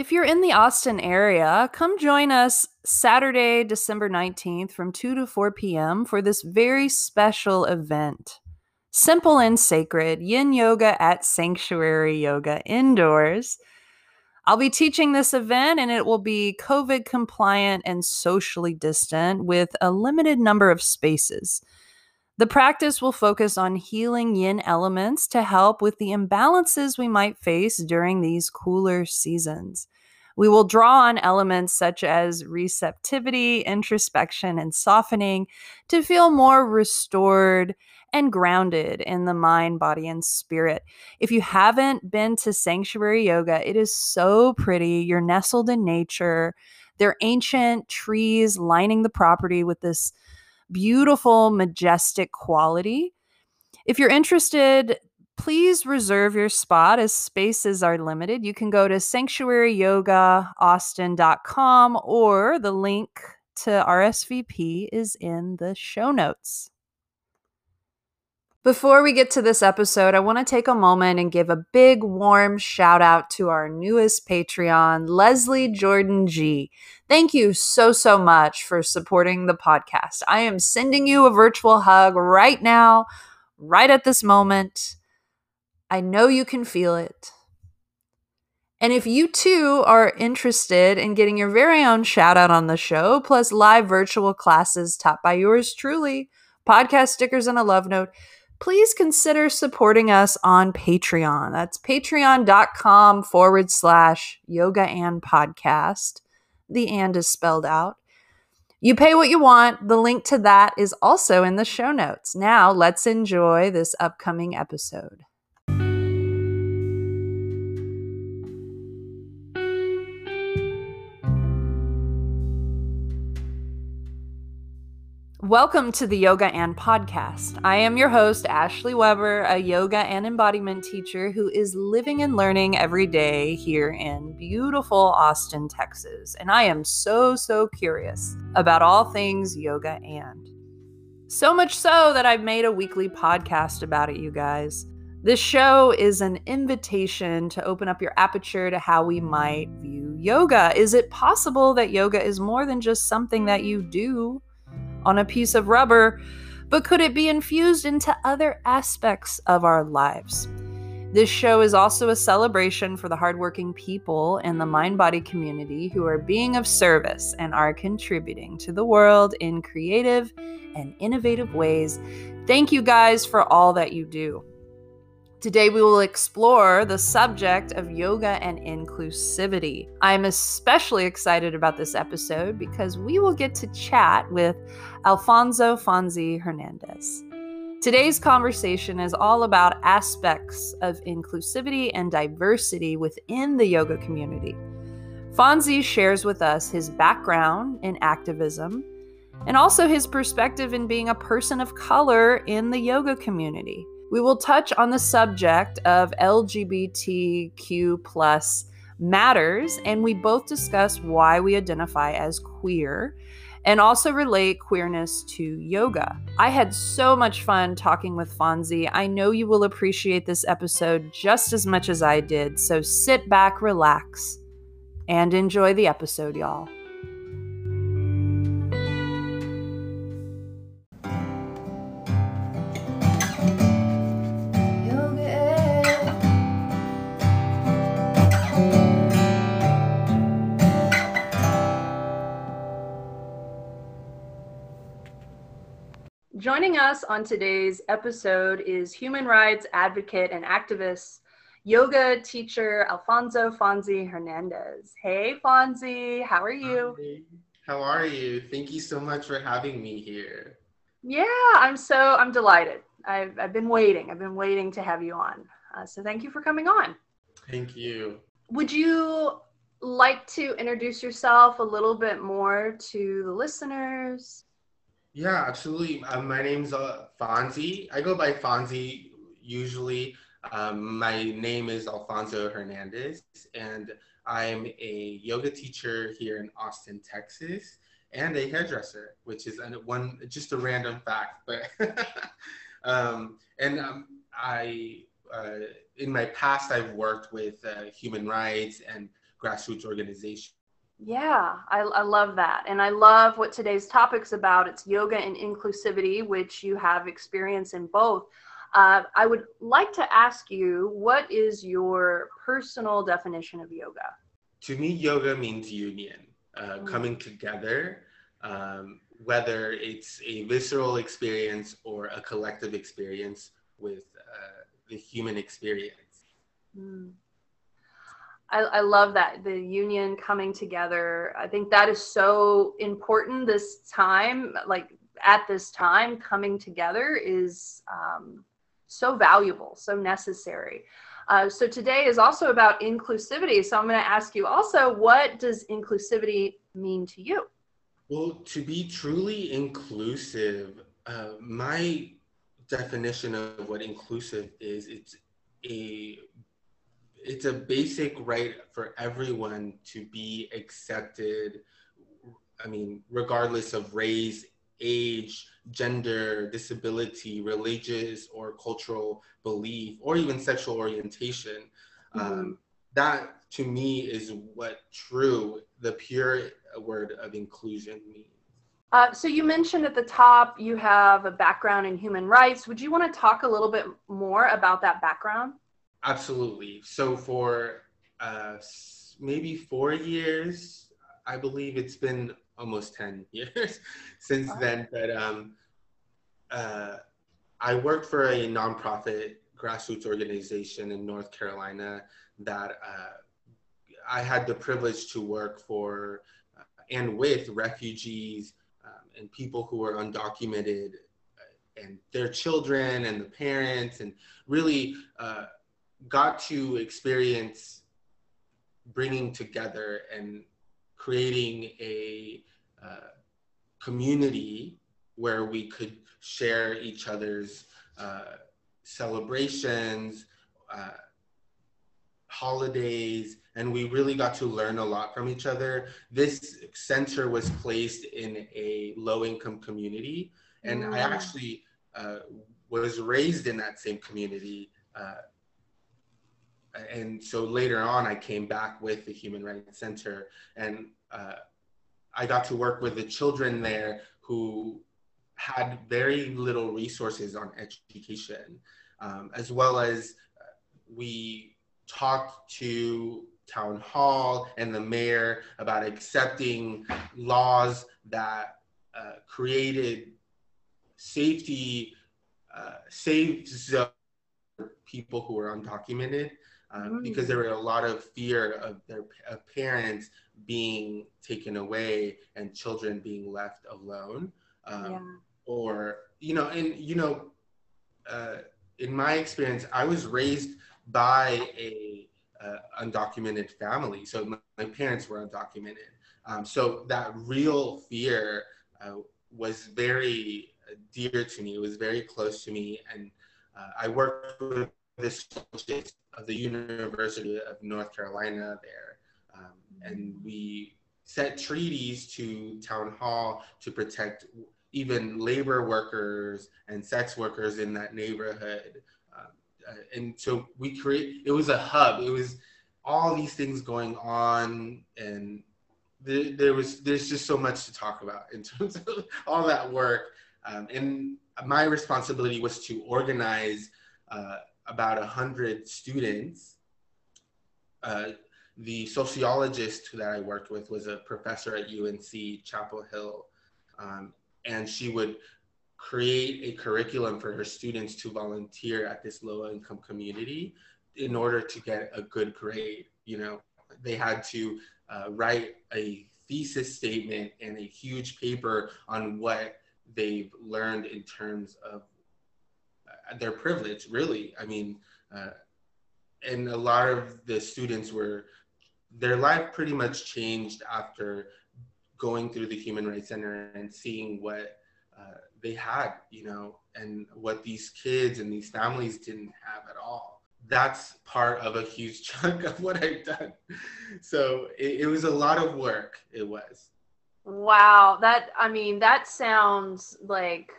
If you're in the Austin area, come join us Saturday, December 19th from 2 to 4 p.m. for this very special event. Simple and sacred yin yoga at Sanctuary Yoga indoors. I'll be teaching this event and it will be COVID compliant and socially distant with a limited number of spaces. The practice will focus on healing yin elements to help with the imbalances we might face during these cooler seasons. We will draw on elements such as receptivity, introspection, and softening to feel more restored and grounded in the mind, body, and spirit. If you haven't been to Sanctuary Yoga, it is so pretty. You're nestled in nature. There are ancient trees lining the property with this beautiful, majestic quality. If you're interested, please reserve your spot as spaces are limited. You can go to sanctuaryyogaaustin.com or the link to RSVP is in the show notes. Before we get to this episode, I want to take a moment and give a big warm shout out to our newest Patreon, Leslie Jordan G. Thank you so, so much for supporting the podcast. I am sending you a virtual hug right now, right at this moment. I know you can feel it. And if you too are interested in getting your very own shout out on the show, plus live virtual classes taught by yours truly, podcast stickers, and a love note, please consider supporting us on Patreon. That's patreon.com forward slash yoga and podcast. The and is spelled out. You pay what you want. The link to that is also in the show notes. Now, let's enjoy this upcoming episode. Welcome to the Yoga and Podcast. I am your host, Ashley Weber, a yoga and embodiment teacher who is living and learning every day here in beautiful Austin, Texas. And I am so, so curious about all things yoga and. So much so that I've made a weekly podcast about it, you guys. This show is an invitation to open up your aperture to how we might view yoga. Is it possible that yoga is more than just something that you do? On a piece of rubber, but could it be infused into other aspects of our lives? This show is also a celebration for the hardworking people in the mind body community who are being of service and are contributing to the world in creative and innovative ways. Thank you guys for all that you do. Today, we will explore the subject of yoga and inclusivity. I'm especially excited about this episode because we will get to chat with Alfonso Fonzy Hernandez. Today's conversation is all about aspects of inclusivity and diversity within the yoga community. Fonzy shares with us his background in activism and also his perspective in being a person of color in the yoga community. We will touch on the subject of LGBTQ plus matters, and we both discuss why we identify as queer and also relate queerness to yoga. I had so much fun talking with Fonzy. I know you will appreciate this episode just as much as I did, so sit back, relax, and enjoy the episode, y'all. Joining us on today's episode is human rights advocate and activist, yoga teacher Alfonso Fonzy Hernandez. Hey, Fonzy, how are you? Hi. How are you? Thank you so much for having me here. Yeah, I'm so I'm delighted. I've I've been waiting. I've been waiting to have you on. Uh, so thank you for coming on. Thank you. Would you like to introduce yourself a little bit more to the listeners? Yeah, absolutely. Um, my name's uh, Fonzy. I go by Fonzy usually. Um, my name is Alfonso Hernandez, and I'm a yoga teacher here in Austin, Texas, and a hairdresser, which is one just a random fact. But um, and um, I, uh, in my past, I've worked with uh, human rights and grassroots organization. Yeah, I, I love that. And I love what today's topic's about. It's yoga and inclusivity, which you have experience in both. Uh, I would like to ask you, what is your personal definition of yoga? To me, yoga means union, uh, mm-hmm. coming together, um, whether it's a visceral experience or a collective experience with uh, the human experience. Mm. I, I, love that the union coming together. I think that is so important this time. Like at this time, coming together is um, so valuable, so necessary. Uh, so today is also about inclusivity. So I'm going to ask you also, what does inclusivity mean to you? Well, to be truly inclusive, uh, my definition of what inclusive is, it's a it's a basic right for everyone to be accepted. I mean, regardless of race, age, gender, disability, religious or cultural belief, or even sexual orientation. Mm-hmm. Um, that to me is what true, the pure word of inclusion means. Uh, so you mentioned at the top you have a background in human rights. Would you want to talk a little bit more about that background? Absolutely. So for uh, maybe four years, I believe it's been almost 10 years since wow. then. But um, uh, I worked for a nonprofit grassroots organization in North Carolina that uh, I had the privilege to work for uh, and with refugees um, and people who are undocumented uh, and their children and the parents and really uh, got to experience bringing together and creating a uh, community where we could share each other's uh, celebrations, uh, holidays, and we really got to learn a lot from each other. This center was placed in a low income community, and mm. I actually uh, was raised in that same community. And so later on, I came back with the Human Rights Center, and uh, I got to work with the children there who had very little resources on education, um, as well as uh, we talked to town hall and the mayor about accepting laws that uh, created safety, uh, safe zone people who were undocumented um, because there were a lot of fear of their of parents being taken away and children being left alone um, yeah. or you know and you know uh, in my experience i was raised by a uh, undocumented family so my, my, parents were undocumented. Um, so that real fear uh, was very dear to me. It was very close to me and uh, i worked with this of the University of North Carolina there. Um, and we set treaties to town hall to protect even labor workers and sex workers in that neighborhood. Um, uh, and so we create, it was a hub. It was all these things going on and there, there was, there's just so much to talk about in terms of all that work. Um, and my responsibility was to organize uh, about 100 students. Uh, the sociologist that I worked with was a professor at UNC Chapel Hill, um, and she would create a curriculum for her students to volunteer at this low income community in order to get a good grade. You know, they had to uh, write a thesis statement and a huge paper on what they've learned in terms of their privilege, really. I mean, uh, and a lot of the students were, their life pretty much changed after going through the Human Rights Center and seeing what uh, they had, you know, and what these kids and these families didn't have at all. That's part of a huge chunk of what I've done. So it, it was a lot of work. It was. Wow. That, I mean, that sounds like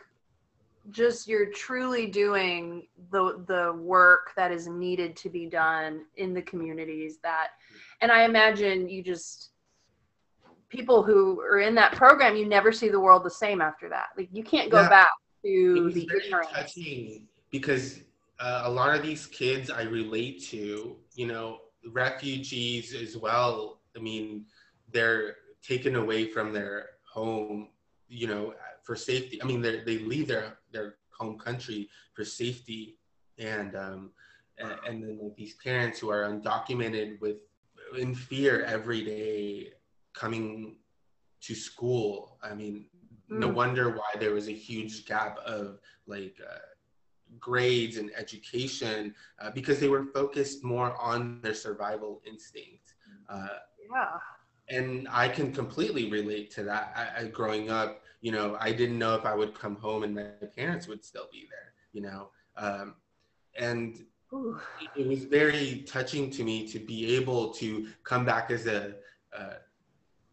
just you're truly doing the the work that is needed to be done in the communities that and I imagine you just people who are in that program, you never see the world the same after that. Like you can't go yeah. back to the. Touching because uh, a lot of these kids I relate to, you know, refugees as well. I mean, they're taken away from their home, you know, for safety. I mean, they they leave their their home country for safety, and um, and, and then like, these parents who are undocumented with in fear every day coming to school. I mean, mm. no wonder why there was a huge gap of like uh, grades and education uh, because they were focused more on their survival instinct. Uh, yeah. And I can completely relate to that. I, I, growing up, you know, I didn't know if I would come home and my parents would still be there, you know. Um, and Ooh. it was very touching to me to be able to come back as a, a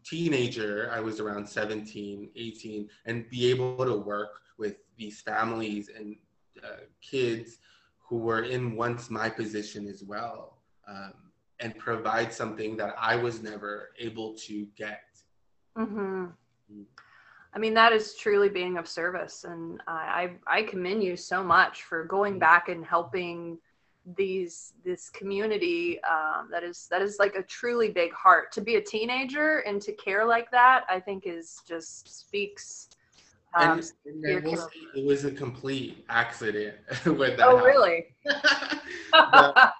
teenager, I was around 17, 18, and be able to work with these families and uh, kids who were in once my position as well um, and provide something that I was never able to get. Mm-hmm. Mm. I mean, that is truly being of service. And I, I commend you so much for going mm. back and helping these this community um, that is that is like a truly big heart to be a teenager and to care like that i think is just speaks um, and, and we'll it was a complete accident with that oh happened. really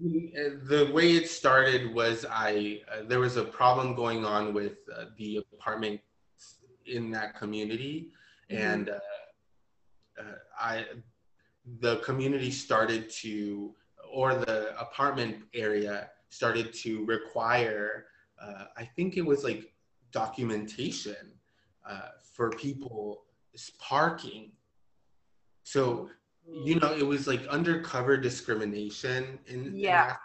the way it started was i uh, there was a problem going on with uh, the apartment in that community mm-hmm. and uh, uh i the community started to, or the apartment area started to require, uh, I think it was like documentation uh, for people parking. So, you know, it was like undercover discrimination in, yeah. In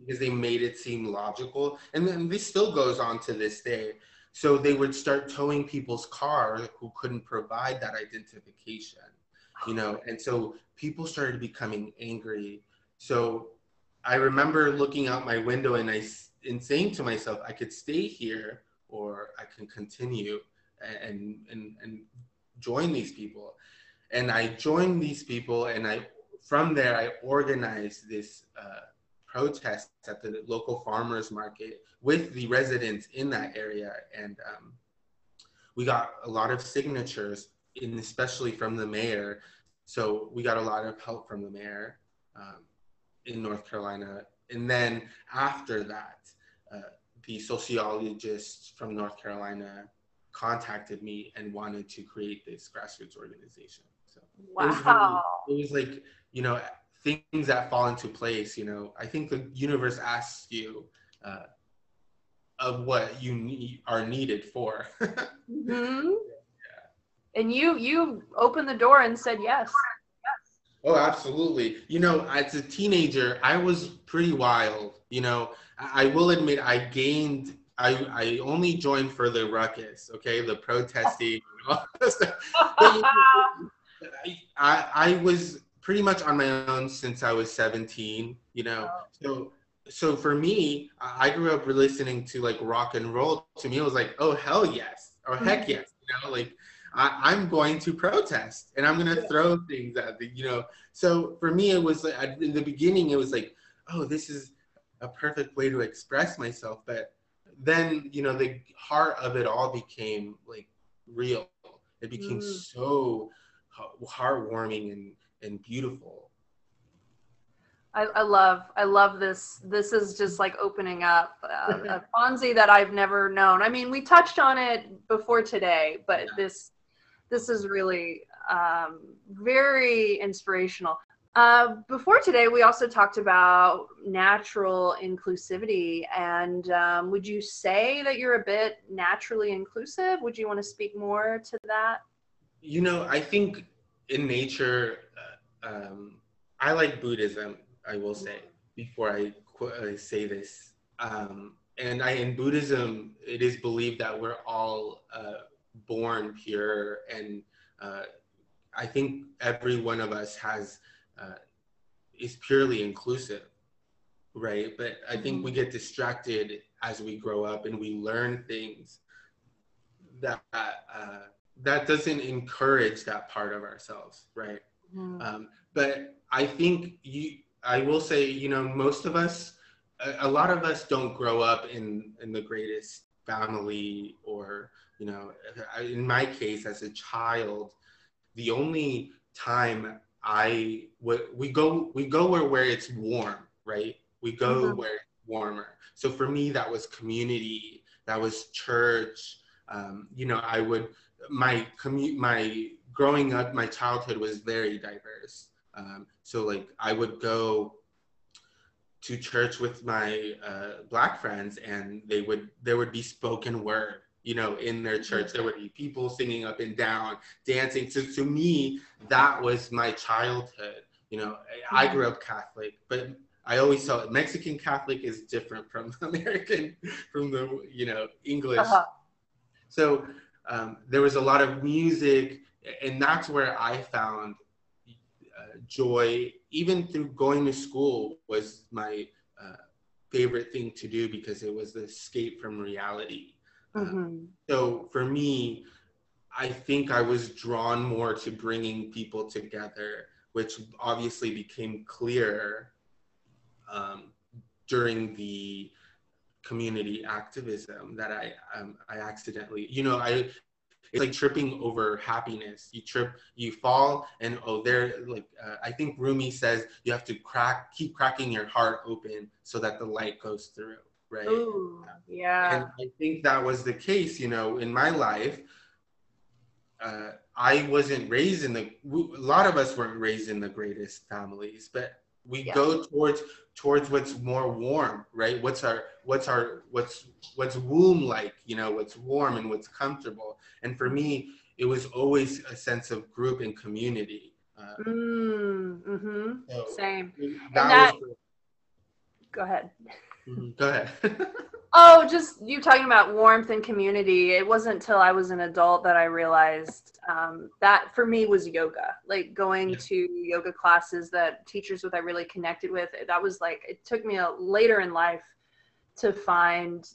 because they made it seem logical. And then this still goes on to this day. So they would start towing people's cars who couldn't provide that identification you know and so people started becoming angry so i remember looking out my window and i and saying to myself i could stay here or i can continue and and and join these people and i joined these people and i from there i organized this uh, protest at the local farmers market with the residents in that area and um, we got a lot of signatures and especially from the mayor. So we got a lot of help from the mayor um, in North Carolina. And then after that, uh, the sociologists from North Carolina contacted me and wanted to create this grassroots organization. So wow. It was, really, it was like, you know, things that fall into place, you know, I think the universe asks you uh, of what you need, are needed for. mm-hmm and you you opened the door and said yes oh absolutely you know as a teenager i was pretty wild you know i, will admit i gained I, I only joined for the ruckus, okay, the protesting. I, I, I was pretty much on my own since I was 17, you know. So so for me, I grew up listening to like rock and roll. To me, it was like, oh hell yes, or heck yes, you know, like I, am going to protest and I'm going to throw things at the, you know. So for me, it was like, in the beginning, it was like, oh, this is a perfect way to express myself. But then, you know, the heart of it all became like real. It became mm. so heartwarming and, and beautiful. I, I, love I love this. This is just like opening up uh, a Fonzy that I've never known. I mean, we touched on it before today, but this this is really um, very inspirational. Uh, before today, we also talked about natural inclusivity. And um, would you say that you're a bit naturally inclusive? Would you want to speak more to that? You know, I think in nature, uh, um, I like Buddhism, I will say, before I, qu- say this. Um, and I, in Buddhism, it is believed that we're all uh, born pure and uh, i think every one of us has uh, is purely inclusive right but i think we mm-hmm. get distracted as we grow up and we learn things that uh, that doesn't encourage that part of ourselves, right? Mm-hmm. Um, but I think you, I will say, you know, most of us, a, a lot of us don't grow up in in the greatest family or you know in my case as a child the only time i would we go we go where, where it's warm right we go mm-hmm. where it's warmer so for me that was community that was church um, you know i would my commute, my growing up my childhood was very diverse. Um, so like i would go to church with my uh, black friends and they would there would be spoken word you know in their church. There would be people singing up and down dancing. So to me that was my childhood you know. I grew up catholic but i always saw mexican catholic is different from american from the you know english. Uh-huh. so um, there was a lot of music and that's where i found uh, joy even through going to school was my uh, favorite thing to do because it was the escape from reality. Mm-hmm. Um, so for me, I think I was drawn more to bringing people together, which obviously became clear um, during the community activism that I um, I accidentally, you know, I it's like tripping over happiness. You trip, you fall, and oh, there, like uh, I think Rumi says, you have to crack, keep cracking your heart open so that the light goes through, right? Ooh, yeah. And I think that was the case, you know, in my life. Uh, I wasn't raised in the. A lot of us weren't raised in the greatest families, but we yeah. go towards towards what's more warm right what's our what's our what's what's womb like you know what's warm and what's comfortable and for me it was always a sense of group and community uh, mm, mm-hmm. so same that, that was, go ahead. Go ahead Oh, just you talking about warmth and community. It wasn't until I was an adult that I realized um, that for me was yoga. Like going yeah. to yoga classes that teachers with I really connected with. That was like it took me a later in life to find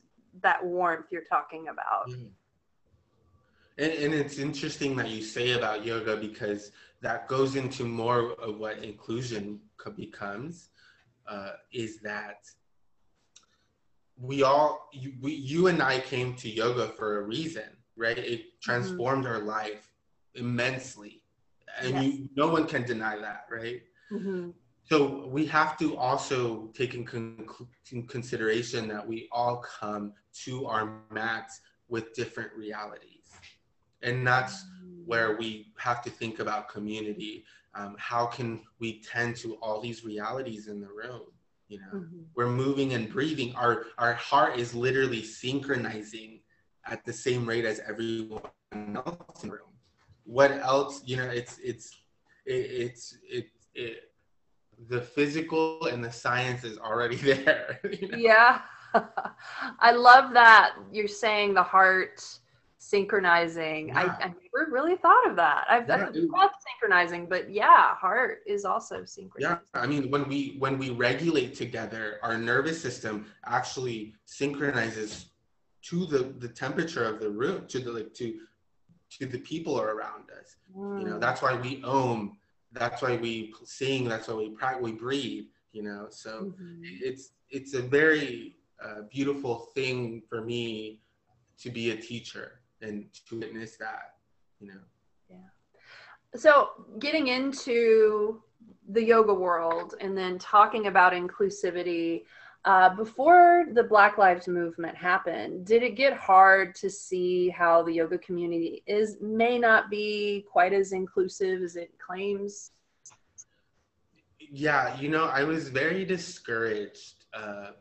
that warmth you're talking about. Mm-hmm. And, and it's interesting that you say about yoga because that goes into more of what inclusion becomes. Uh, is that we all you, we, you and I came to yoga for a reason, right? It mm-hmm. transformed mm-hmm. our life immensely, and yes. you, no one can deny that, right? Mm-hmm. So we have to also take in, con- in consideration that we all come to our mats with different realities, and that's mm-hmm. where we have to think about community. Um, how can we tend to all these realities in the room? You know mm-hmm. we're moving and breathing our our heart is literally synchronizing at the same rate as everyone else in the room what else you know it's it's it, it's it, it the physical and the science is already there you know? yeah i love that you're saying the heart synchronizing. Yeah. I, I, never really thought of that. I've, yeah, thought synchronizing, but yeah, heart is also synchronizing. Yeah, I mean, when we when we regulate together, our nervous system actually synchronizes to the the temperature of the room, to the like to to the people around us. Mm. You know, mm. that's why we own. That's why we sing. That's why we practice. We breathe. You know, so mm-hmm. it's it's a very uh, beautiful thing for me to be a teacher and to witness that, you know. Yeah. So getting into the yoga world and then talking about inclusivity, uh, before the Black Lives Movement happened, did it get hard to see how the yoga community is may not be quite as inclusive as it claims? Yeah, you know, I was very discouraged. Uh,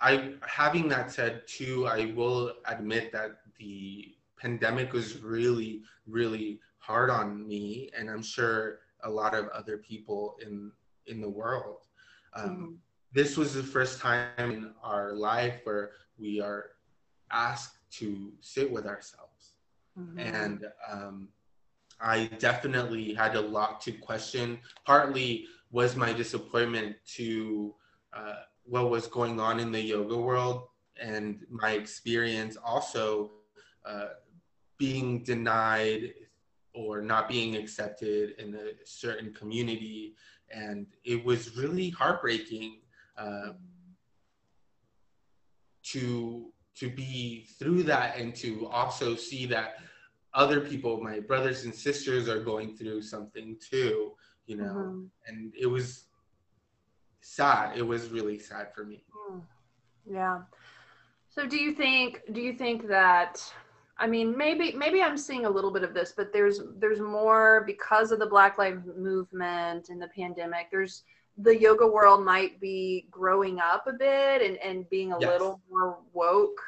I having that said, too, I will admit that the pandemic was really, really hard on me, and I'm sure a lot of other people in in the world. Um, mm-hmm. This was the first time in our life where we are asked to sit with ourselves, mm-hmm. and um, I definitely had a lot to question. Partly was my disappointment to uh, what was going on in the yoga world and my experience also uh, being denied or not being accepted in a certain community. And it was really heartbreaking uh, to to be through that and to also see that other people, my brothers and sisters, are going through something too. You know, mm-hmm. and it was sad. It was really sad for me. Mm. Yeah. So do you think do you think that I mean maybe maybe I'm seeing a little bit of this, but there's there's more because of the Black Lives movement and the pandemic. There's the yoga world might be growing up a bit and, and being a yes. little more woke.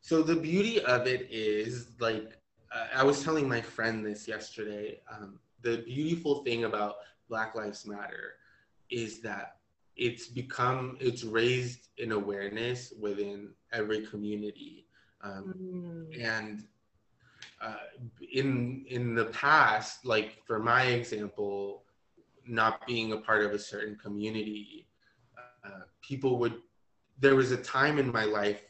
So the beauty of it is like uh, I was telling my friend this yesterday. Um, the beautiful thing about Black Lives Matter is that it's become it's raised an awareness within every community um, mm. and uh, in in the past like for my example not being a part of a certain community uh, people would there was a time in my life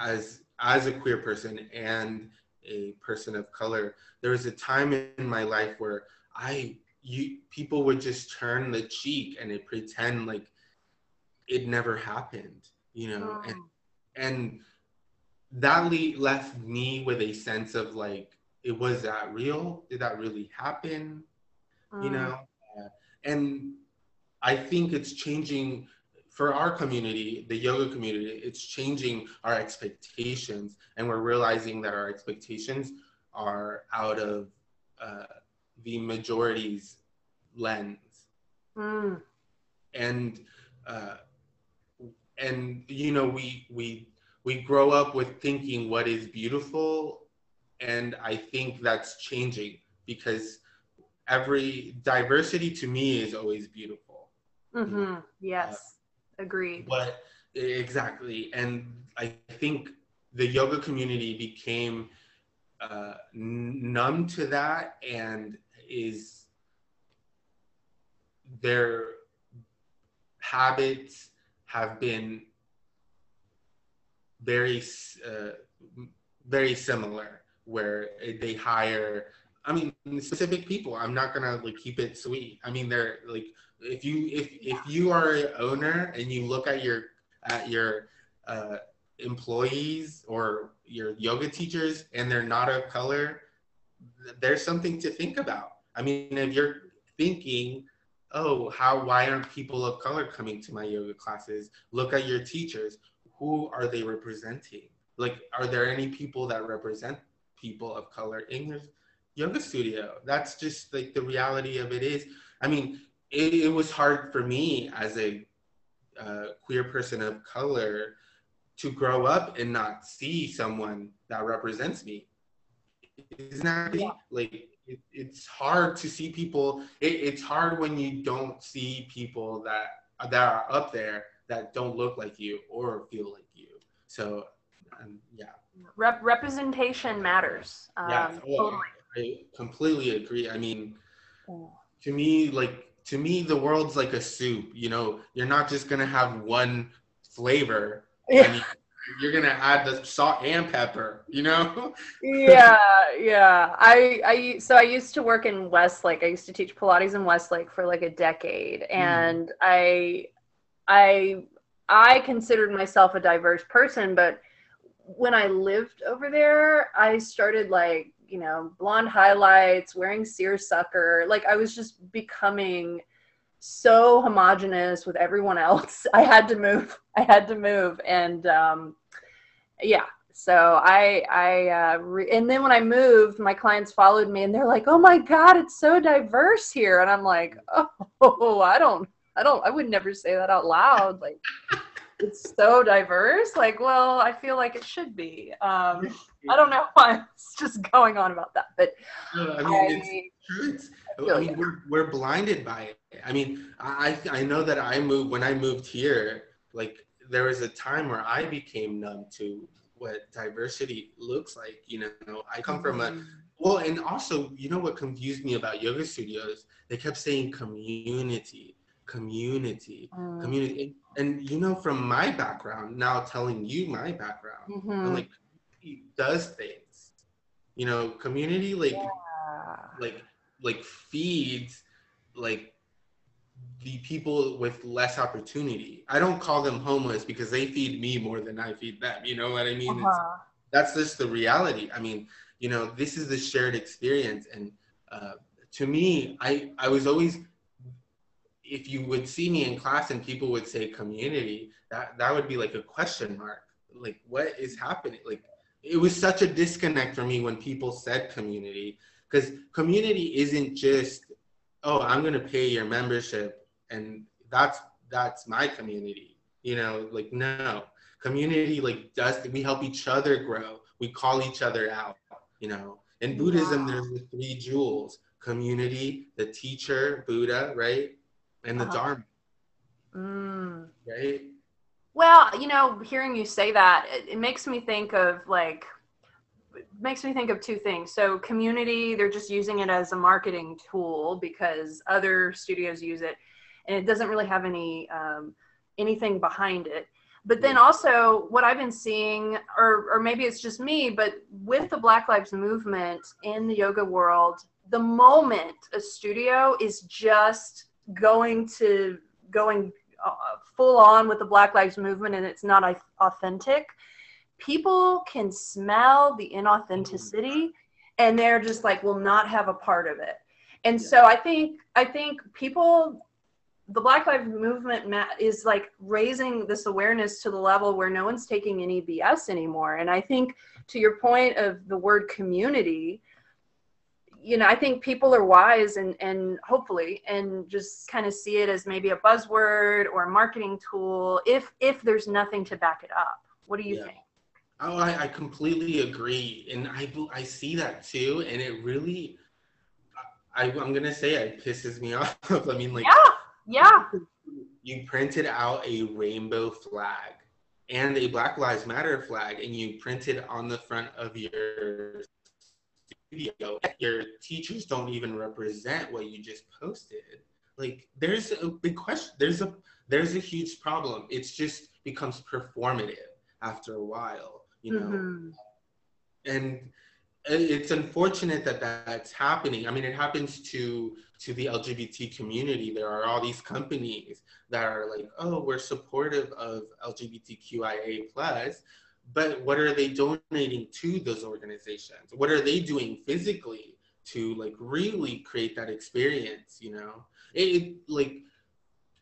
as as a queer person and a person of color there was a time in my life where i you people would just turn the cheek and pretend like it never happened you know and and that le- left me with a sense of like it was that real did that really happen mm. you know and i think it's changing for our community the yoga community it's changing our expectations and we're realizing that our expectations are out of uh, the majority's lens. Mm. And uh, and you know we we we grow up with thinking what is beautiful, and I think that's changing because every diversity to me is always beautiful. Mm-hmm. Yes, uh, agreed. But exactly, and I think the yoga community became uh, numb to that and is their habits have been very uh, very similar where they hire i mean specific people. I'm not gonna like keep it sweet. I mean they're like if you if if you are an owner and you look at your at your uh, employees or your yoga teachers and they're not of color there's something to think about. I mean if you're thinking oh how why aren't people of color coming to my yoga classes? Look at your teachers who are they representing like are there any people that represent people of color in your yoga studio that's just like the reality of it is i mean it, it was hard for me as a uh, queer person of color to grow up and not see someone that represents me isn't that yeah. like it, it's hard to see people. It, it's hard when you don't see people that that are up there that don't look like you or feel like you. So, um, yeah. Rep- representation matters. Um, yeah, totally. I completely agree. I mean, to me, like to me, the world's like a soup. You know, you're not just gonna have one flavor. Yeah. I mean, you're gonna add the salt and pepper you know yeah yeah i i so i used to work in westlake i used to teach pilates in westlake for like a decade hmm. and mm. i i i considered myself a diverse person but when i lived over there i started like you know blonde highlights wearing seersucker like i was just becoming so homogenous with everyone else. I had to move. I had to move, and um, yeah. So I, I, uh, re- and then when I moved, my clients followed me, and they're like, "Oh my God, it's so diverse here," and I'm like, "Oh, I don't, I don't, I would never say that out loud." Like, it's so diverse. Like, well, I feel like it should be. Um, I don't know why it's just going on about that, but no, I mean, I, it's. It's, I mean, we're, we're blinded by it. I mean, I, I know that I moved, when I moved here, like there was a time where I became numb to what diversity looks like. You know, I come from a, mm-hmm. well, and also, you know what confused me about yoga studios? They kept saying community, community, mm. community. and you know from my background now telling you my background Mhm. and like does things you know community like Yeah. like like feeds like the people with less opportunity i don't call them homeless because they feed me more than i feed them you know what i mean Uh-huh. that's just the reality i mean you know this is the shared experience and uh, to me i i was always if you would see me in class and people would say community that that would be like a question mark. Like what is happening? Like it was such a disconnect for me when people said community because community isn't just oh i'm going to pay your membership and that's that's my community you know like no. Community like does we help each other grow. We call each other out you know. In buddhism Wow. there's the three jewels community the teacher buddha right and the Uh-huh. dharma Mm. right Well, you know, hearing you say that, it, it makes me think of like, makes me think of two things. So, community, they're just using it as a marketing tool because other studios use it, and it doesn't really have any um, anything behind it. But then also, what I've been seeing, or or maybe it's just me, but with the Black Lives Movement in the yoga world, the moment a studio is just going to going uh, full on with the Black Lives Movement and it's not au- authentic, people can smell the inauthenticity and they're just like will not have a part of it. And Yeah. so I think I think people the Black Lives Movement is like raising this awareness to the level where no one's taking any BS anymore. And I think to your point of the word community, you know, I think people are wise and and hopefully and just kind of see it as maybe a buzzword or a marketing tool if if there's nothing to back it up. What do you Yeah. think? Oh, I, I completely agree, and I I see that too, and it really, I, I'm gonna say it pisses me off. I mean, like, Yeah, yeah. you printed out a rainbow flag and a Black Lives Matter flag, and you printed on the front of your studio. Your teachers don't even represent what you just posted. Like, there's a big question. There's a there's a huge problem. It's just becomes performative after a while, you know Mhm. and it's unfortunate that that's happening i mean it happens to to the lgbt community there are all these companies that are like oh we're supportive of lgbtqia plus but what are they donating to those organizations what are they doing physically to like really create that experience you know it, it like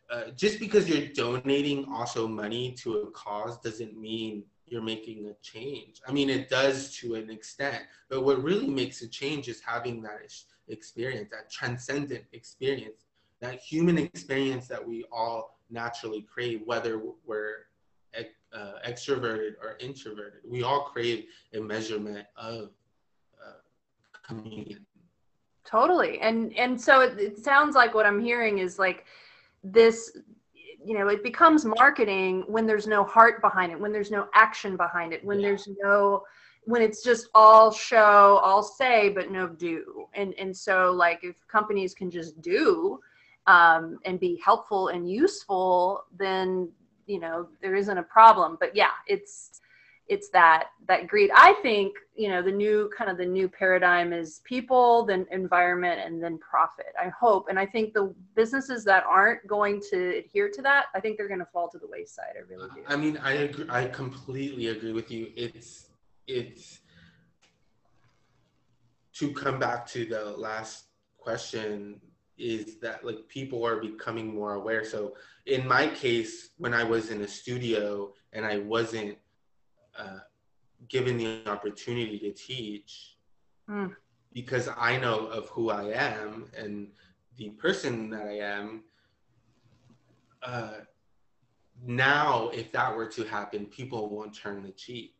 uh, just because you're donating also money to a cause doesn't mean you're making a change. I mean, it does to an extent, but what really makes a change is having that ex- experience, that transcendent experience, that human experience that we all naturally crave, whether we're uh, extroverted or introverted. We all crave a measurement of uh, communion. Totally. And and so it, it sounds like what I'm hearing is like this you know, it becomes marketing when there's no heart behind it, when there's no action behind it, when Yeah. there's no when it's just all show, all say but no do. And and so like if companies can just do um and be helpful and useful, then you know, there isn't a problem. But yeah, it's it's that that greed i think you know the new kind of the new paradigm is people then environment and then profit i hope and i think the businesses that aren't going to adhere to that i think they're going to fall to the wayside i really do I mean, I agree. I completely agree with you. It's it's to come back to the last question is that like people are becoming more aware. So in my case, when I was in a studio and I wasn't uh, given the opportunity to teach, Mm. because I know of who I am and the person that I am. Uh, now if that were to happen people won't turn the cheek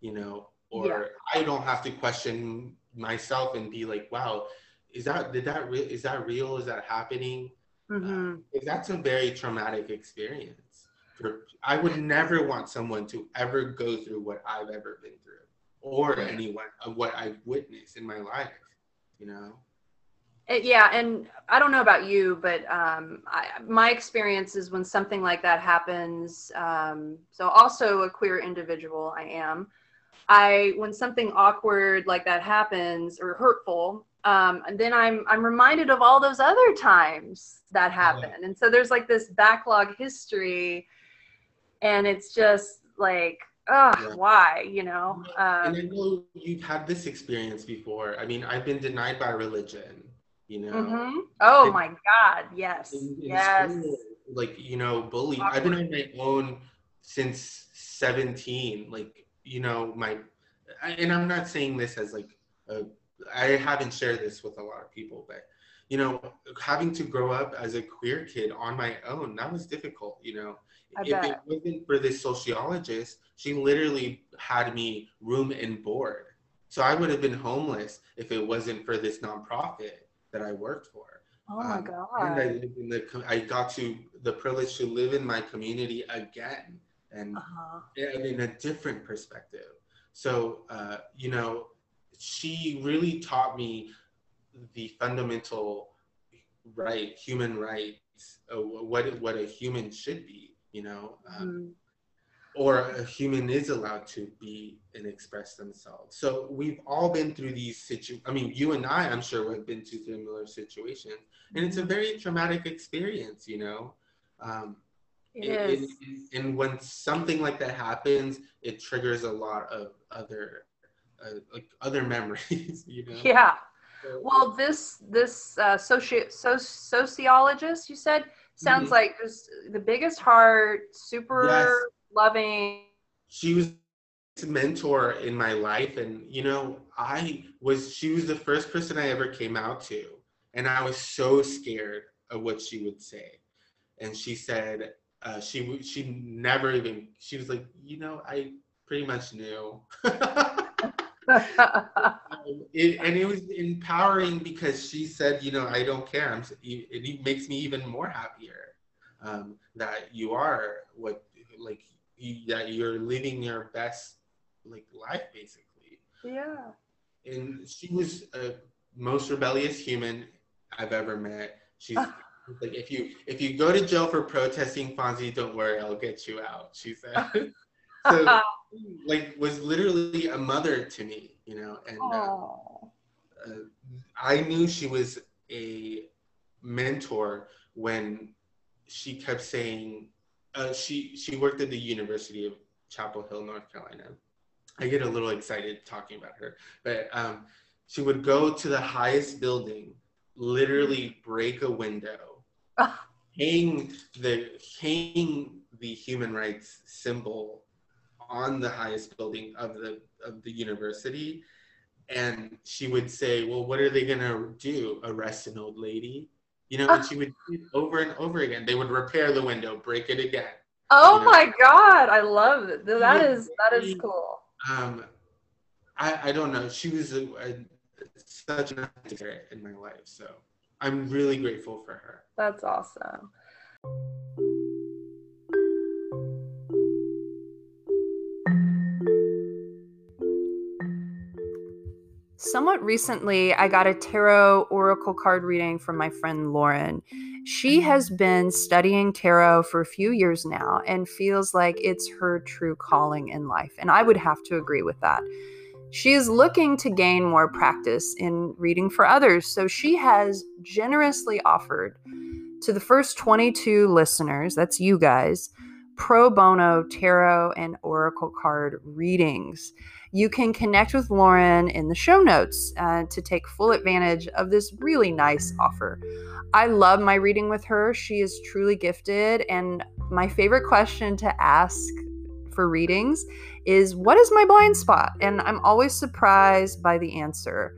you know or Yeah. i don't have to question myself and be like wow is that did that re- is that real is that happening hmm Because that's a very traumatic experience for, i would never want someone to ever go through what i've ever been through or anyone of what i've witnessed in my life you know It, yeah, and I don't know about you, but um, I, my experience is when something like that happens. Um, so, also a queer individual, I am. I when something awkward like that happens or hurtful, um, and then I'm I'm reminded of all those other times that happened, yeah. and so there's like this backlog history, and it's just like oh, yeah. why? You know. Um, and I know you've had this experience before. I mean, I've been denied by religion. You know. Mm-hmm. Oh and, my God! Yes. In, in yes. School, like you know, bullying. I've been on my own since seventeen. Like you know, my, and I'm not saying this as like, a, I haven't shared this with a lot of people, but you know, having to grow up as a queer kid on my own, that was difficult. You know, I if bet. it wasn't for this sociologist, she literally had me room and board. So I would have been homeless if it wasn't for this nonprofit that I worked for. Oh my um, God. And I lived in the, I got to the privilege to live in my community again and uh-huh. in a different perspective. So, uh, you know, she really taught me the fundamental right, human rights, uh, what, what a human should be you know um, mm-hmm. or a human is allowed to be and express themselves so we've all been through these situations i mean you and i i'm sure have been through similar situations and it's a mm-hmm. very traumatic experience you know um, it. It, and when something like that happens it triggers a lot of other uh, like other memories you know yeah well this this uh, soci- so, sociologist you said sounds mm-hmm. like just the biggest heart, super yes. loving. She was a mentor in my life, and you know, I was she was the first person I ever came out to, and I was so scared of what she would say, and she said uh, she she never even she was like, you know, I pretty much knew. it, and it was empowering because she said, you know, I don't care. I'm, it makes me even more happier um, that you are what like you, that you're living your best like life basically. Yeah. And she was a most rebellious human I've ever met. She's like if you if you go to jail for protesting Fonzy, don't worry, I'll get you out. She said. so like was literally a mother to me, you know, and uh, uh, I knew she was a mentor when she kept saying uh, she she worked at the University of Chapel Hill, North Carolina. I get a little excited talking about her, but um, she would go to the highest building, literally break a window, hang the hang the human rights symbol on the highest building of the of the university. And she would say well what are they going to do? Arrest an old lady? You know and she would do it over and over again. They would repair the window break it again. Oh you know? my god i love it. That is that is cool. Um i i don't know. She was a, a, such an actor in my life so i'm really grateful for her. That's awesome Somewhat recently, I got a tarot oracle card reading from my friend Lauren. She mm-hmm. has been studying tarot for a few years now and feels like it's her true calling in life. And I would have to agree with that. She is looking to gain more practice in reading for others. So she has generously offered to the first 22 listeners, that's you guys, pro bono tarot and oracle card readings you can connect with Lauren in the show notes uh, to take full advantage of this really nice offer. I love my reading with her. She is truly gifted. And my favorite question to ask for readings is What is my blind spot? And I'm always surprised by the answer.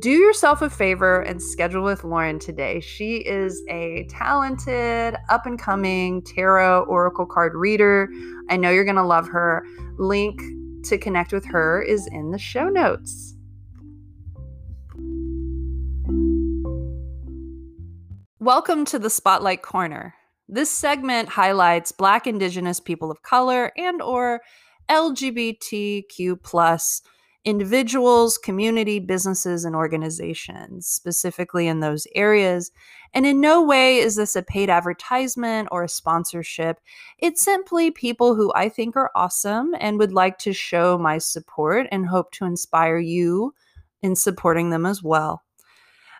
Do yourself a favor and schedule with Lauren today. She is a talented, up and coming tarot oracle card reader. I know you're going to love her. Link to connect with her is in the show notes. Welcome to the Spotlight Corner. This segment highlights Black, Indigenous people of color and or LGBTQ plus individuals, community, businesses, and organizations, specifically in those areas. And in no way is this a paid advertisement or a sponsorship. It's simply people who I think are awesome and would like to show my support and hope to inspire you in supporting them as well.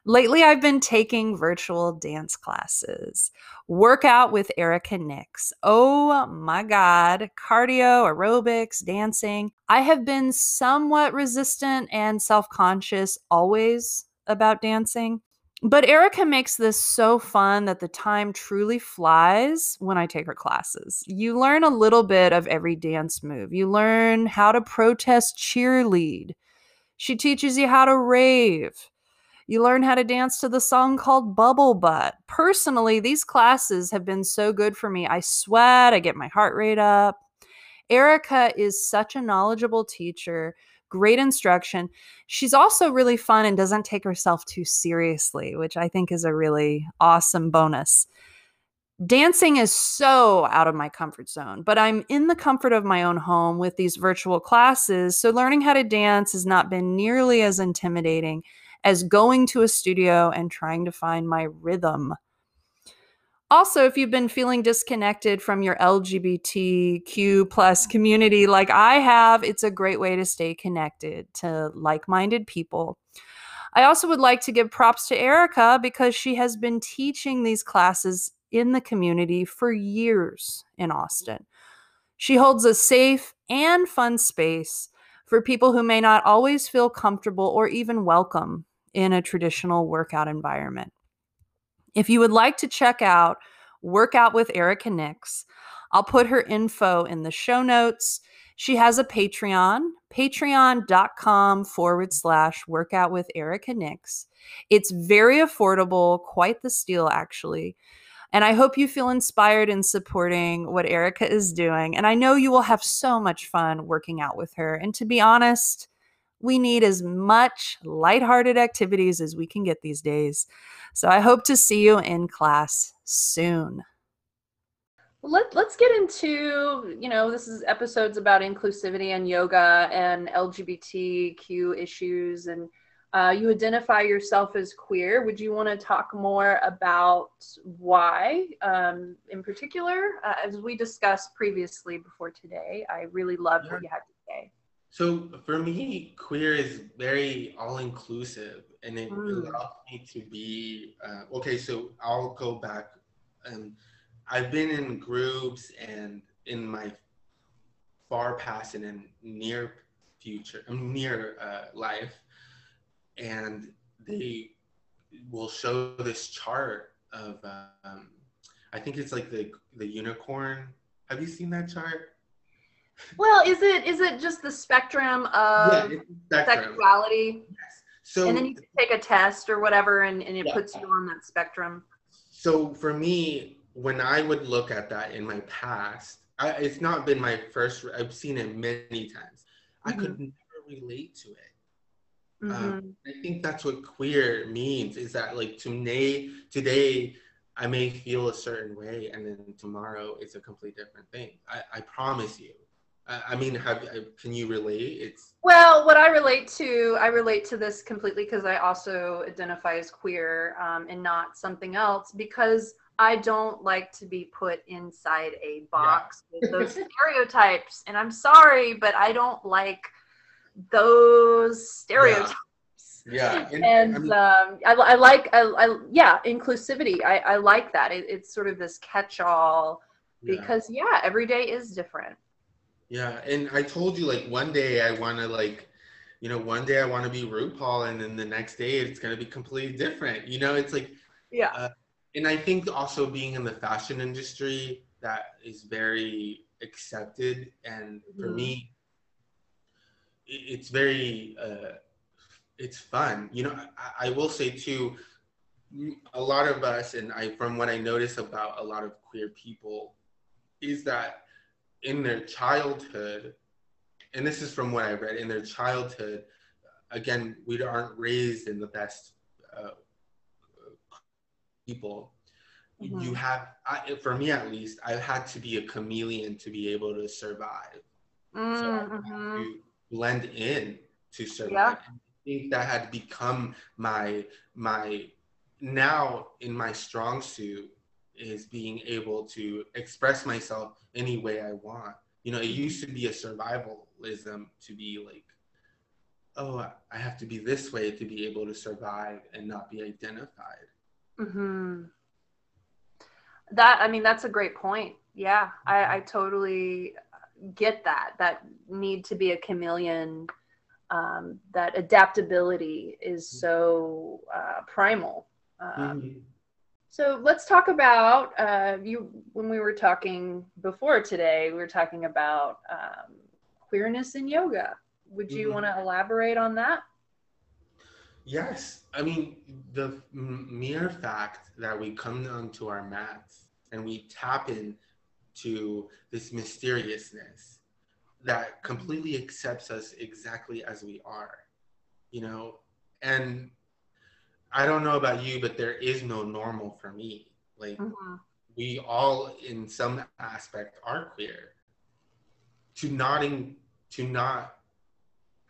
Lately, I've been taking virtual dance classes. Workout with Erica Nix. Oh my God. Cardio, aerobics, dancing. I have been somewhat resistant and self conscious always about dancing. But Erica makes this so fun that the time truly flies when I take her classes. You learn a little bit of every dance move. You learn how to protest cheerlead. She teaches you how to rave. You learn how to dance to the song called Bubble Butt. Personally, these classes have been so good for me. I sweat, I get my heart rate up. Erica is such a knowledgeable teacher, great instruction. She's also really fun and doesn't take herself too seriously, which I think is a really awesome bonus. Dancing is so out of my comfort zone, but I'm in the comfort of my own home with these virtual classes, so learning how to dance has not been nearly as intimidating as going to a studio and trying to find my rhythm. Also, if you've been feeling disconnected from your LGBTQ plus community like I have, it's a great way to stay connected to like minded people. I also would like to give props to Erica because she has been teaching these classes in the community for years in Austin. She holds a safe and fun space for people who may not always feel comfortable or even welcome in a traditional workout environment. If you would like to check out Workout with Erica Nix, I'll put her info in the show notes. She has a Patreon, patreon.com forward slash workout with Erica Nix. It's very affordable, quite the steal, actually. And I hope you feel inspired in supporting what Erica is doing. And I know you will have so much fun working out with her. And to be honest, we need as much lighthearted activities as we can get these days. So I hope to see you in class soon. Let, let's get into, you know, this is episodes about inclusivity and yoga and LGBTQ issues. And uh, you identify yourself as queer. Would you want to talk more about why, um, in particular? Uh, as we discussed previously before today, I really loved yeah. what you had to say. So for me, queer is very all inclusive and it mm. allows me to be uh, okay. So I'll go back. and I've been in groups and in my far past and in near future, um, near uh, life, and they will show this chart of um, I think it's like the the unicorn. Have you seen that chart? Well, is it is it just the spectrum of yeah, spectrum. sexuality? Yes. So and then you can take a test or whatever, and, and it yeah. puts you on that spectrum. So for me, when I would look at that in my past, I, it's not been my first. I've seen it many times. Mm-hmm. I could mm-hmm. never relate to it. Um, mm-hmm. Um, I think that's what queer means. Is that like today, today I may feel a certain way, and then tomorrow it's a complete different thing. I, I promise you. I mean, have can you relate? It's well, what I relate to, I relate to this completely because I also identify as queer um, and not something else because I don't like to be put inside a box yeah. with those stereotypes. And I'm sorry, but I don't like those stereotypes. Yeah, yeah. and, mean, um, I, I, like, I, I, yeah, inclusivity. I, I like that. It, it's sort of this catch-all because yeah. yeah, every day is different. Yeah, and I told you like one day I want to like, you know, one day I want to be RuPaul, and then the next day it's gonna be completely different. You know, it's like, yeah. Uh, and I think also being in the fashion industry that is very accepted, and for mm-hmm. me, it's very, uh, it's fun. You know, I, I will say too, a lot of us, and I from what I notice about a lot of queer people, is that in their childhood, and this is from what I've read, in their childhood, again, we aren't raised in the best uh, people. Mm-hmm. You have, I, for me at least, I've had to be a chameleon to be able to survive. Mm-hmm. So I blend in to survive. Yeah. I think that had become my my now in my strong suit is being able to express myself any way I want. You know, it used to be a survivalism to be like, oh, I have to be this way to be able to survive and not be identified. hmm That I mean, that's a great point. Yeah, I, I totally get that. That need to be a chameleon. Um, that adaptability is so uh, primal. Um, Mhm. So let's talk about uh, you. When we were talking before today, we were talking about um, queerness in yoga. Would you Mhm. want to elaborate on that? Yes, I mean the m- mere fact that we come onto our mats and we tap into this mysteriousness that completely accepts us exactly as we are, you know, and I don't know about you, but there is no normal for me. Like we all, in some aspect, are queer. To not in, to not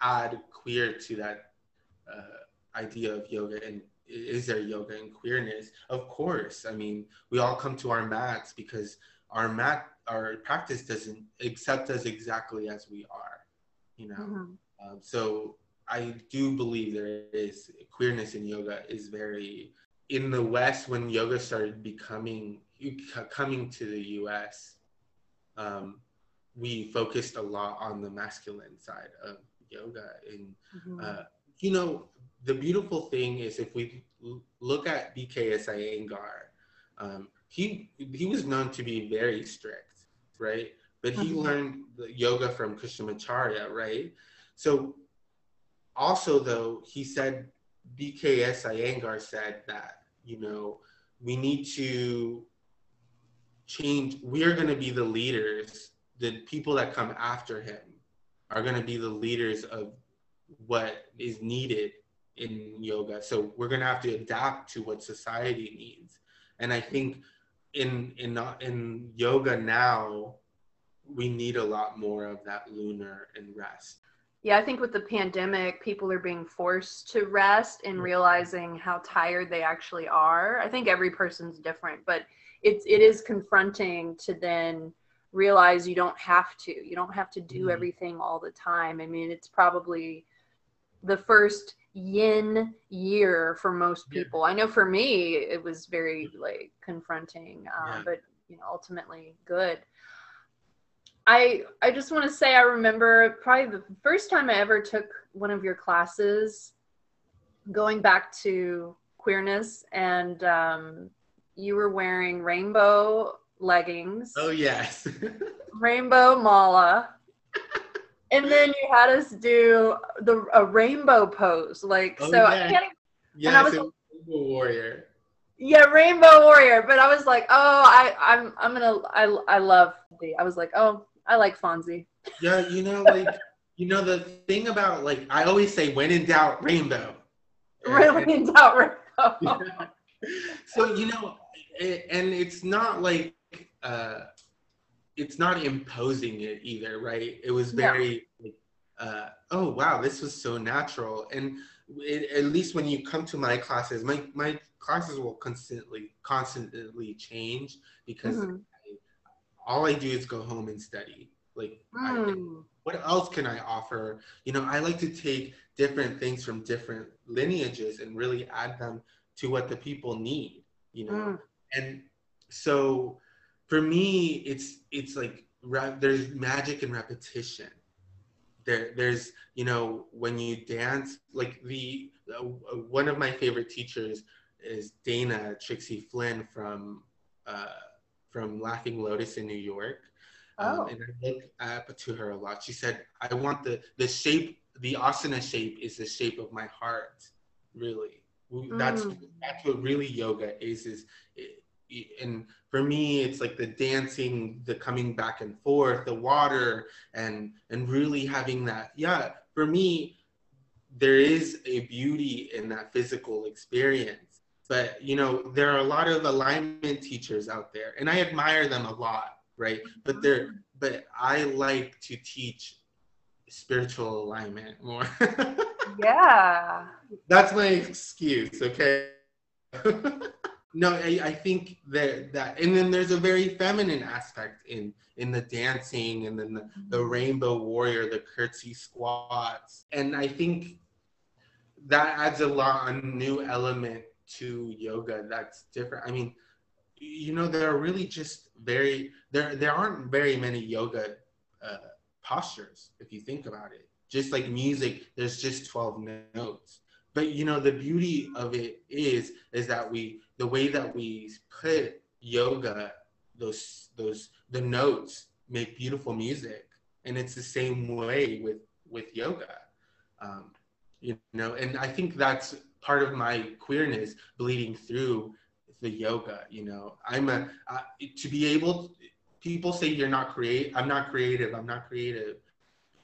add queer to that uh, idea of yoga and is there yoga and queerness? Of course. I mean, we all come to our mats because our mat, our practice doesn't accept us exactly as we are. You know. Mhm. Um, so I do believe there is queerness in yoga is very in the West when yoga started becoming coming to the U.S. Um, we focused a lot on the masculine side of yoga, and Mhm. uh, you know the beautiful thing is if we look at BKS Iyengar, um, he he was known to be very strict, right? But he Mhm. learned the yoga from Krishnamacharya, right? So also though he said BKS Iyengar said that you know we need to change. We are going to be the leaders. The people that come after him are going to be the leaders of what is needed in yoga. So we're going to have to adapt to what society needs. And I think in in in yoga now we need a lot more of that lunar and rest. Yeah, I think with the pandemic, people are being forced to rest and realizing how tired they actually are. I think every person's different, but it's it is confronting to then realize you don't have to. You don't have to do Mhm. everything all the time. I mean, it's probably the first yin year for most Yeah. people. I know for me, it was very like confronting, uh, Yeah. but you know, ultimately good. I I just want to say I remember probably the first time I ever took one of your classes, going back to queerness, and um, you were wearing rainbow leggings, Oh yes. rainbow mala, and then you had us do the a rainbow pose. Like Oh, so, I yeah. can't even, yes, was- it was a warrior. yeah, rainbow warrior. But I was like, oh, I I'm I'm gonna I I love the. I was like, oh, I like Fonzy. Yeah, you know, like you know the thing about like I always say when in doubt, rainbow. Really in doubt rainbow. so you know it, and it's not like uh it's not imposing it either right it was very uh oh wow this was so natural and it, at least when you come to my classes my my classes will constantly constantly change because Mhm. all i do is go home and study like I, Mm. what else can I offer? You know, I like to take different things from different lineages and really add them to what the people need, you know. Mm. And so for me, it's it's like there's magic in repetition. There, there's you know when you dance like the uh, one of my favorite teachers is Dana Trixie Flynn from uh, from Laughing Lotus in New York. Oh. Um, and I look up to her a lot. She said, "I want the the shape, the asana shape is the shape of my heart. Really, We- that's Mm. that's what really yoga is. Is it, and for me, it's like the dancing, the coming back and forth, the water, and and really having that. Yeah, for me, there is a beauty in that physical experience. But you know, there are a lot of alignment teachers out there, and I admire them a lot, right? But they're but I like to teach spiritual alignment more. yeah. That's my excuse, okay? no, I, I think that that and then there's a very feminine aspect in in the dancing and then the, the rainbow warrior, the curtsy squats. And I think that adds a lot a new element to yoga that's different. I mean, you know, there are really just very there there aren't very many yoga uh, postures if you think about it. Just like music, there's just 12 notes. But you know, the beauty of it is is that we the way that we put yoga, those those the notes make beautiful music, and it's the same way with with yoga. Um, you know, and I think that's part of my queerness bleeding through the yoga. You know, I'm a to be able. People say you're not create. I'm not creative. I'm not creative.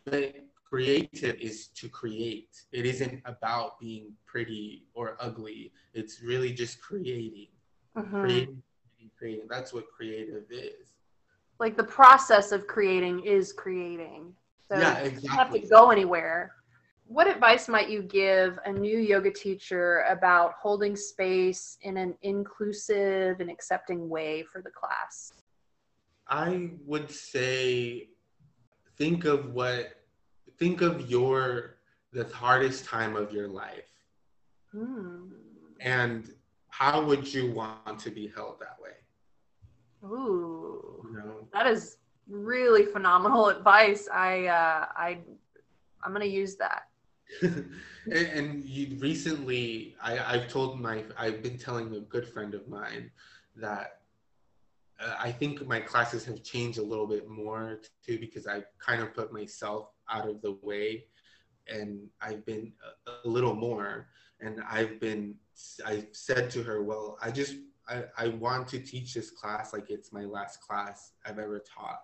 But creative is to create. It isn't about being pretty or ugly. It's really just creating. Mhm. Creating, creating. That's what creative is. Like the process of creating is creating. So yeah, you don't have to go anywhere. What advice might you give a new yoga teacher about holding space in an inclusive and accepting way for the class? I would say think of what think of your the hardest time of your life Hmm. and how would you want to be held that way? Ooh, You know? that is really phenomenal advice. I, uh, I, I'm gonna use that. and, and you recently I, I've told my I've been telling a good friend of mine that uh, I think my classes have changed a little bit more too because I kind of put myself out of the way and I've been a, a little more and I've been I said to her well I just I, I want to teach this class like it's my last class I've ever taught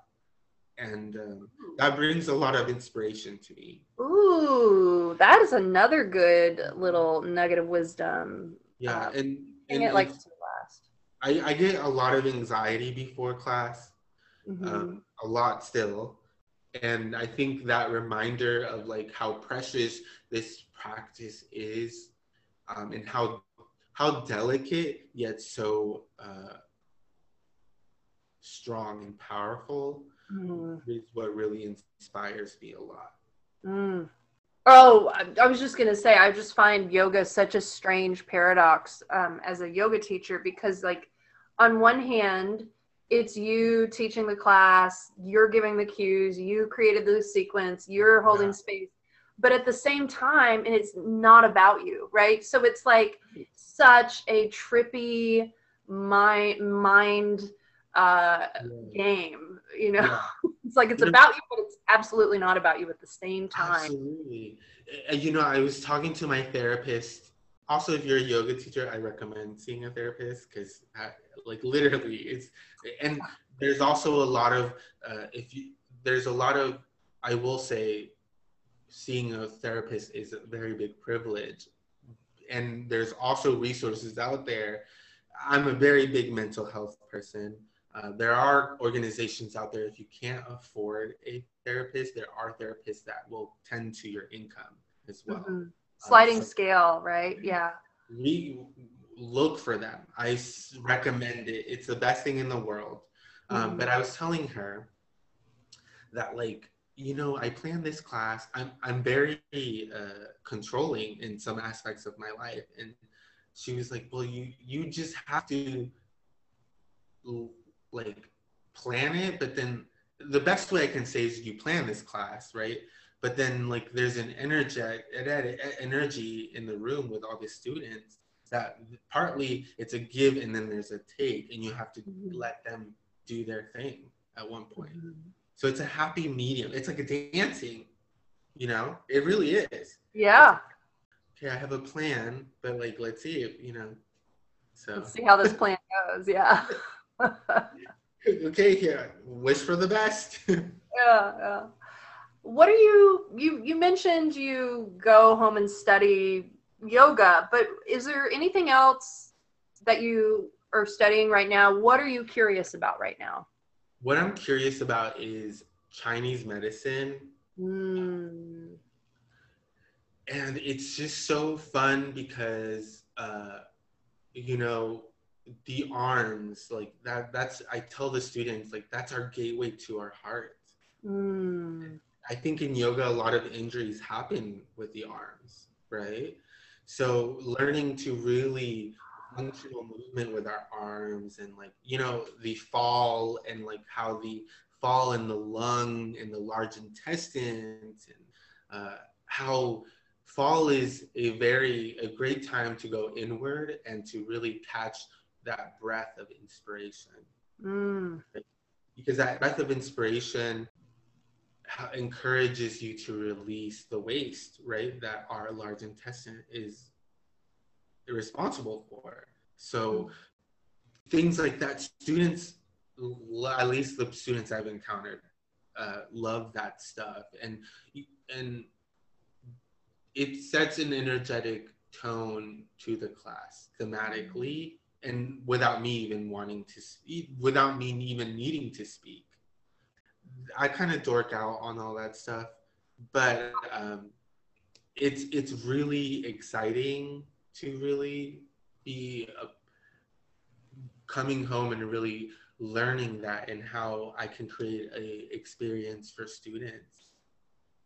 and um, that brings a lot of inspiration to me Ooh, that is another good little nugget of wisdom. yeah Um, and, and it, like to last. I, I get a lot of anxiety before class Mhm. um, a lot still and i think that reminder of like how precious this practice is um, and how how delicate yet so uh, strong and powerful Mhm. is what really inspires me a lot Mm. Oh, I, I was just gonna say, I just find yoga such a strange paradox um, as a yoga teacher because, like, on one hand, it's you teaching the class, you're giving the cues, you created the sequence, you're holding Yeah. space, but at the same time, and it's not about you, right? So it's like such a trippy mind mind uh, game, you know. Yeah. It's like it's You know- about you, but it's absolutely not about you at the same time. Absolutely. You know, I was talking to my therapist. Also, if you're a yoga teacher, I recommend seeing a therapist because, like, literally, it's. And there's also a lot of, uh, if you, there's a lot of, I will say, seeing a therapist is a very big privilege. And there's also resources out there. I'm a very big mental health person. Uh, there are organizations out there if you can't afford a therapist there are therapists that will tend to your income as well Mhm. Sliding so- scale, right? Yeah. we look for them. I recommend it. It's the best thing in the world. Um, Mhm. but i was telling her that like you know i plan this class. I'm, I'm very uh, controlling in some aspects of my life. And she was like well you you just have to like plan it. But then the best way i can say is you plan this class right but then like there's an energy energy in the room with all the students that partly it's a give and then there's a take and you have to Mhm. let them do their thing at one point Mhm. so it's a happy medium it's like a dancing you know it really is Yeah. okay i have a plan but like let's see if you know so Let's see how this plan goes. Yeah. okay here wish for the best yeah, yeah. What are you you you mentioned you go home and study yoga, but is there anything else that you are studying right now? What are you curious about right now? what i'm curious about is chinese medicine Mm. And it's just so fun because, uh, you know, the arms, like that, that's, I tell the students, like, that's our gateway to our heart. Mm. I think in yoga, a lot of injuries happen with the arms, right? So learning to really functional movement with our arms and like, you know, the fall and like how the fall in the lung and the large intestines and uh, how fall is a very, a great time to go inward and to really catch that breath of inspiration. Mm. Because that breath of inspiration encourages you to release the waste, right? That our large intestine is responsible for. So things like that, students, at least the students I've encountered, uh, love that stuff, and and it sets an energetic tone to the class thematically, and without me even wanting to speak, without me even needing to speak I kind of dork out on all that stuff, but um, it's it's really exciting to really be uh, coming home and really learning that and how I can create a experience for students.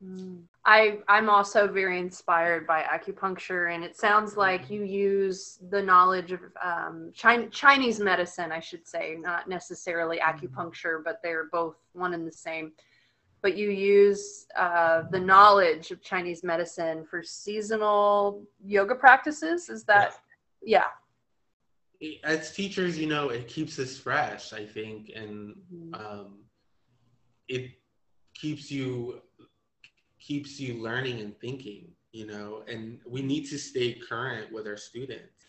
Mm. I I'm also very inspired by acupuncture, and it sounds like you use the knowledge of um, Chinese medicine, I should say, not necessarily mm-hmm. acupuncture, but they're both one and the same. But you use uh, the knowledge of Chinese medicine for seasonal yoga practices. Is that yeah? As teachers, you know, it keeps us fresh. I think, and mm-hmm. um, it keeps you keeps you learning and thinking, you know, and we need to stay current with our students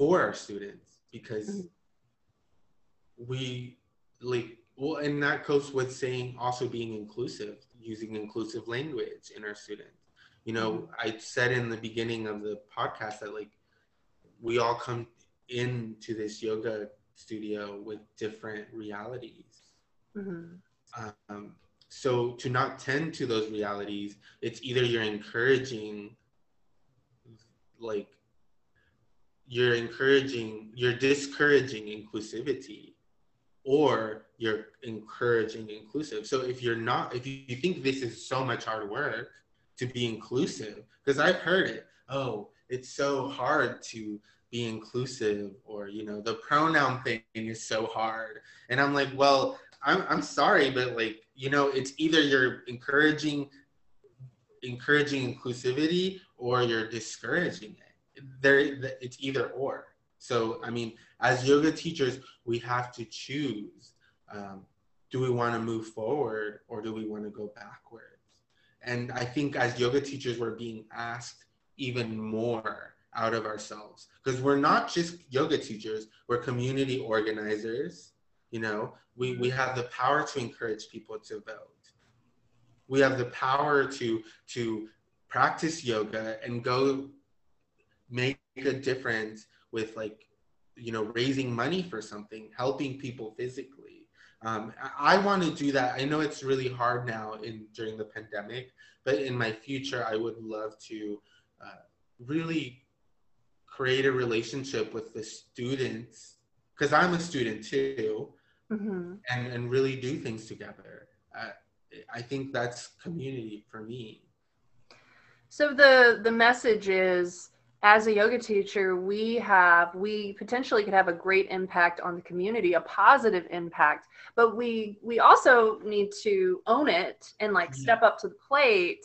for our students because mm-hmm. we like well and that goes with saying also being inclusive using inclusive language in our students you know mm-hmm. i said in the beginning of the podcast that like we all come into this yoga studio with different realities mm-hmm. um, so to not tend to those realities, it's either you're encouraging, like, you're encouraging, you're discouraging inclusivity, or you're encouraging inclusive. So if you're not, if you think this is so much hard work to be inclusive, because I've heard it, oh, it's so hard to be inclusive, or, you know, the pronoun thing is so hard. And I'm like, well, I'm, I'm sorry, but like, you know, it's either you're encouraging encouraging inclusivity or you're discouraging it. There, it's either or. So, I mean, as yoga teachers, we have to choose. Um, do we want to move forward or do we want to go backwards? And I think as yoga teachers, we're being asked even more out of ourselves because we're not just yoga teachers, we're community organizers. You know, we, we have the power to encourage people to vote. We have the power to, to practice yoga and go make a difference with like, you know, raising money for something, helping people physically. Um, I, want to do that. I know it's really hard now in during the pandemic, but in my future, I would love to uh, really create a relationship with the students because I'm a student too mm-hmm. and, and really do things together. Uh, I think that's community for me. So the the message is as a yoga teacher, we have we potentially could have a great impact on the community, a positive impact, but we we also need to own it and like yeah. step up to the plate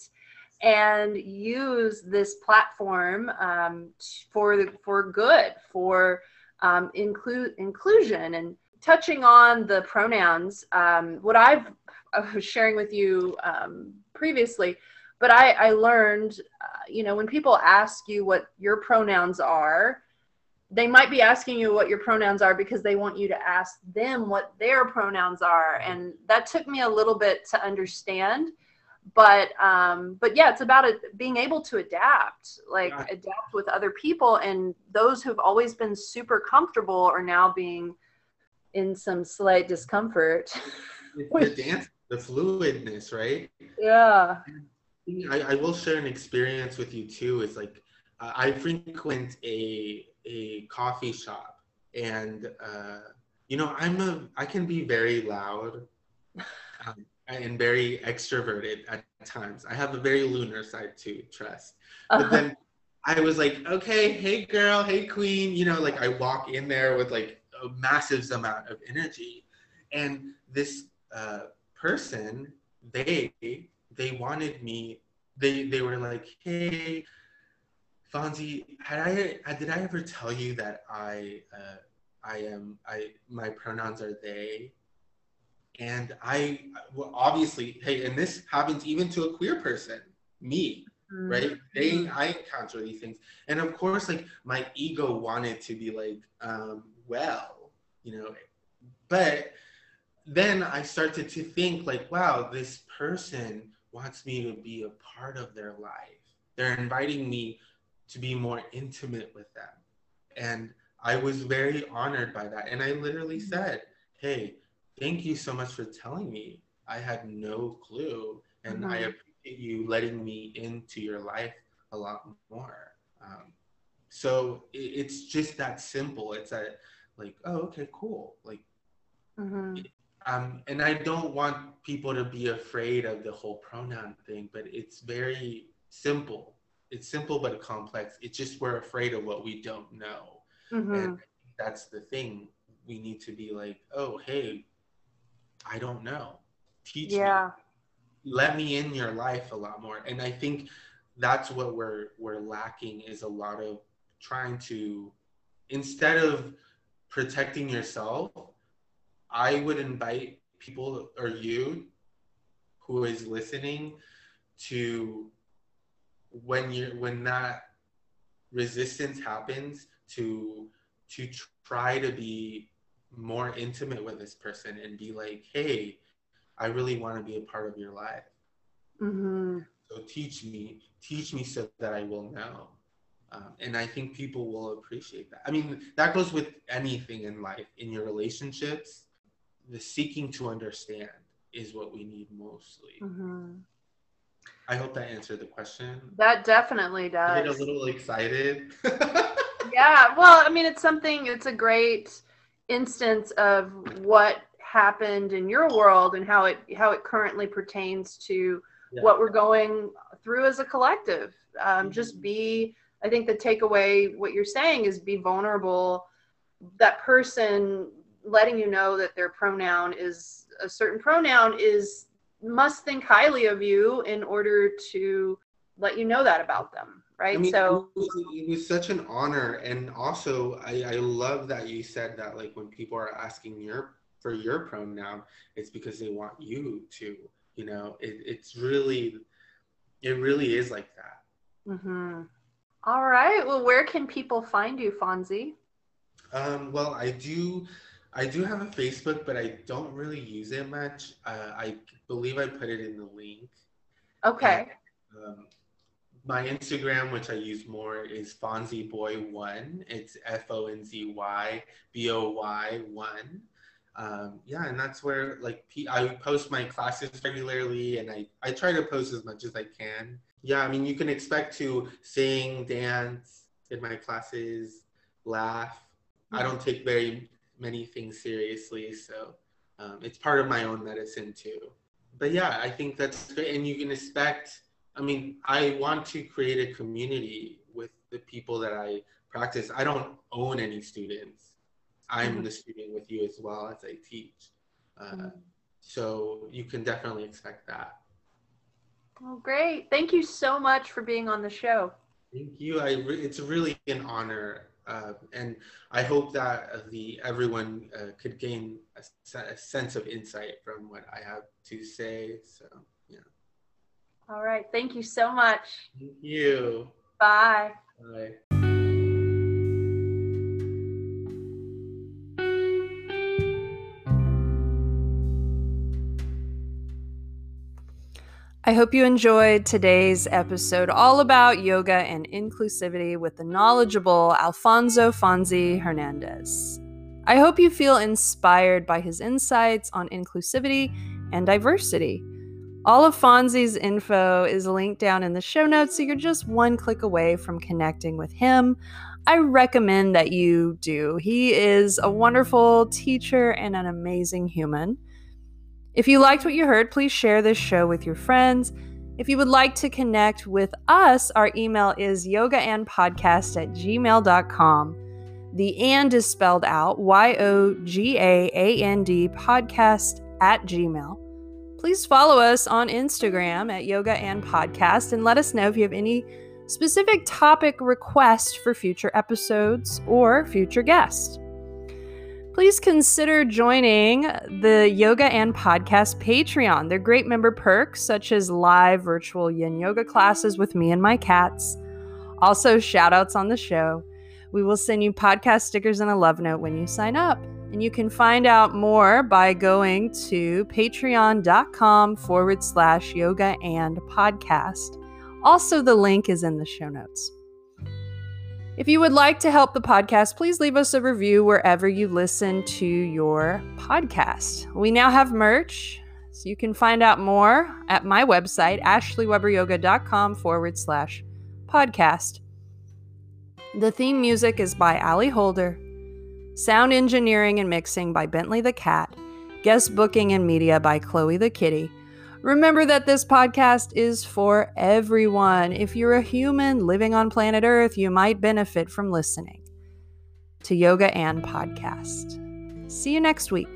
and use this platform um, for the, for good for um, include inclusion and touching on the pronouns, um, what I've I was sharing with you um, previously, but I, I learned, uh, you know, when people ask you what your pronouns are, they might be asking you what your pronouns are because they want you to ask them what their pronouns are, and that took me a little bit to understand. But um, but yeah, it's about it, being able to adapt, like yeah. adapt with other people, and those who've always been super comfortable are now being in some slight discomfort. the dance the fluidness, right? Yeah. I, I will share an experience with you too. Is like uh, I frequent a a coffee shop, and uh, you know I'm a I can be very loud um, and very extroverted at times. I have a very lunar side too. Trust, but Uh-huh. then I was like, okay, hey girl, hey queen, you know, like I walk in there with like a massive amount of energy, and this uh, person, they they wanted me. They they were like, hey, Fonzy, had I did I ever tell you that I uh, I am I my pronouns are they, and I well obviously hey, and this happens even to a queer person, me Mm-hmm. right they i encounter these things and of course like my ego wanted to be like um well you know but then i started to think like wow this person wants me to be a part of their life. They're inviting me to be more intimate with them. And i was very honored by that. And i literally said hey thank you so much for telling me. I had no clue. And i Mhm. appreciate you letting me into your life a lot more. Um, so it, it's just that simple. It's that like oh okay cool like Mhm. um, and I don't want people to be afraid of the whole pronoun thing, but it's very simple. It's simple but complex. It's just we're afraid of what we don't know. Mhm. And that's the thing. We need to be like, oh, hey, I don't know. Teach Yeah. me. Let me in your life a lot more. And I think that's what we're we're lacking is a lot of trying to instead of protecting yourself, I would invite people or you who is listening to when you're when that resistance happens to to try to be more intimate with this person and be like hey i really want to be a part of your life Mhm. so teach me teach me so that i will know um, and i think people will appreciate that i mean that goes with anything in life in your relationships the seeking to understand is what we need mostly Mhm. i hope that answered the question That definitely does. I get a little excited yeah well i mean it's something it's a great instance of what happened in your world and how it how it currently pertains to Yeah. what we're going through as a collective um, just Mhm. be i think the takeaway what you're saying is be vulnerable that person letting you know that their pronoun is a certain pronoun is must think highly of you in order to let you know that about them right I mean, so it, was, it was such an honor, and also I, I love that you said that. Like when people are asking your for your pronoun, it's because they want you to. You know, it, it's really, it really is like that. hmm All right. Well, where can people find you, Fonzy? Um, well, I do, I do have a Facebook, but I don't really use it much. Uh, I believe I put it in the link. Okay. Um, my Instagram, which I use more, is Fonzy Boy One. It's F O N Z Y B O Y One. Um, yeah, and that's where like I post my classes regularly, and I I try to post as much as I can. Yeah, I mean you can expect to sing, dance in my classes, laugh. I don't take very many things seriously, so um, it's part of my own medicine too. But yeah, I think that's great, and you can expect. I mean, I want to create a community with the people that I practice. I don't own any students. I'm Mhm. the student with you as well as I teach. Uh, Mhm. So you can definitely expect that. Well, great. Thank you so much for being on the show. Thank you. I re- it's really an honor, uh, and I hope that the everyone uh, could gain a, a sense of insight from what I have to say. So yeah, All right. Thank you so much. thank you. Bye. Bye. I hope you enjoyed today's episode all about yoga and inclusivity with the knowledgeable Alfonso Fonzy Hernandez. I hope you feel inspired by his insights on inclusivity and diversity. All of Fonzy's info is linked down in the show notes, so you're just one click away from connecting with him. I recommend that you do. He is a wonderful teacher and an amazing human. If you liked what you heard, please share this show with your friends. If you would like to connect with us, our email is yogaandpodcast at gmail.com. The and is spelled out Y O G A A N D podcast at gmail. Please follow us on Instagram at Yoga and Podcast and let us know if you have any specific topic requests for future episodes or future guests. Please consider joining the Yoga and Podcast Patreon. They're great member perks such as live virtual yin yoga classes with me and my cats. Also, shout outs on the show. We will send you podcast stickers and a love note when you sign up. And you can find out more by going to patreon.com forward slash yoga and podcast. Also, the link is in the show notes. If you would like to help the podcast, please leave us a review wherever you listen to your podcast. We now have merch, so you can find out more at my website, ashleyweberyoga.com forward slash podcast. The theme music is by Ali Holder. Sound engineering and mixing by Bentley the Cat. Guest booking and media by Chloe the Kitty. Remember that this podcast is for everyone. If you're a human living on planet Earth, you might benefit from listening to Yoga and Podcast. See you next week.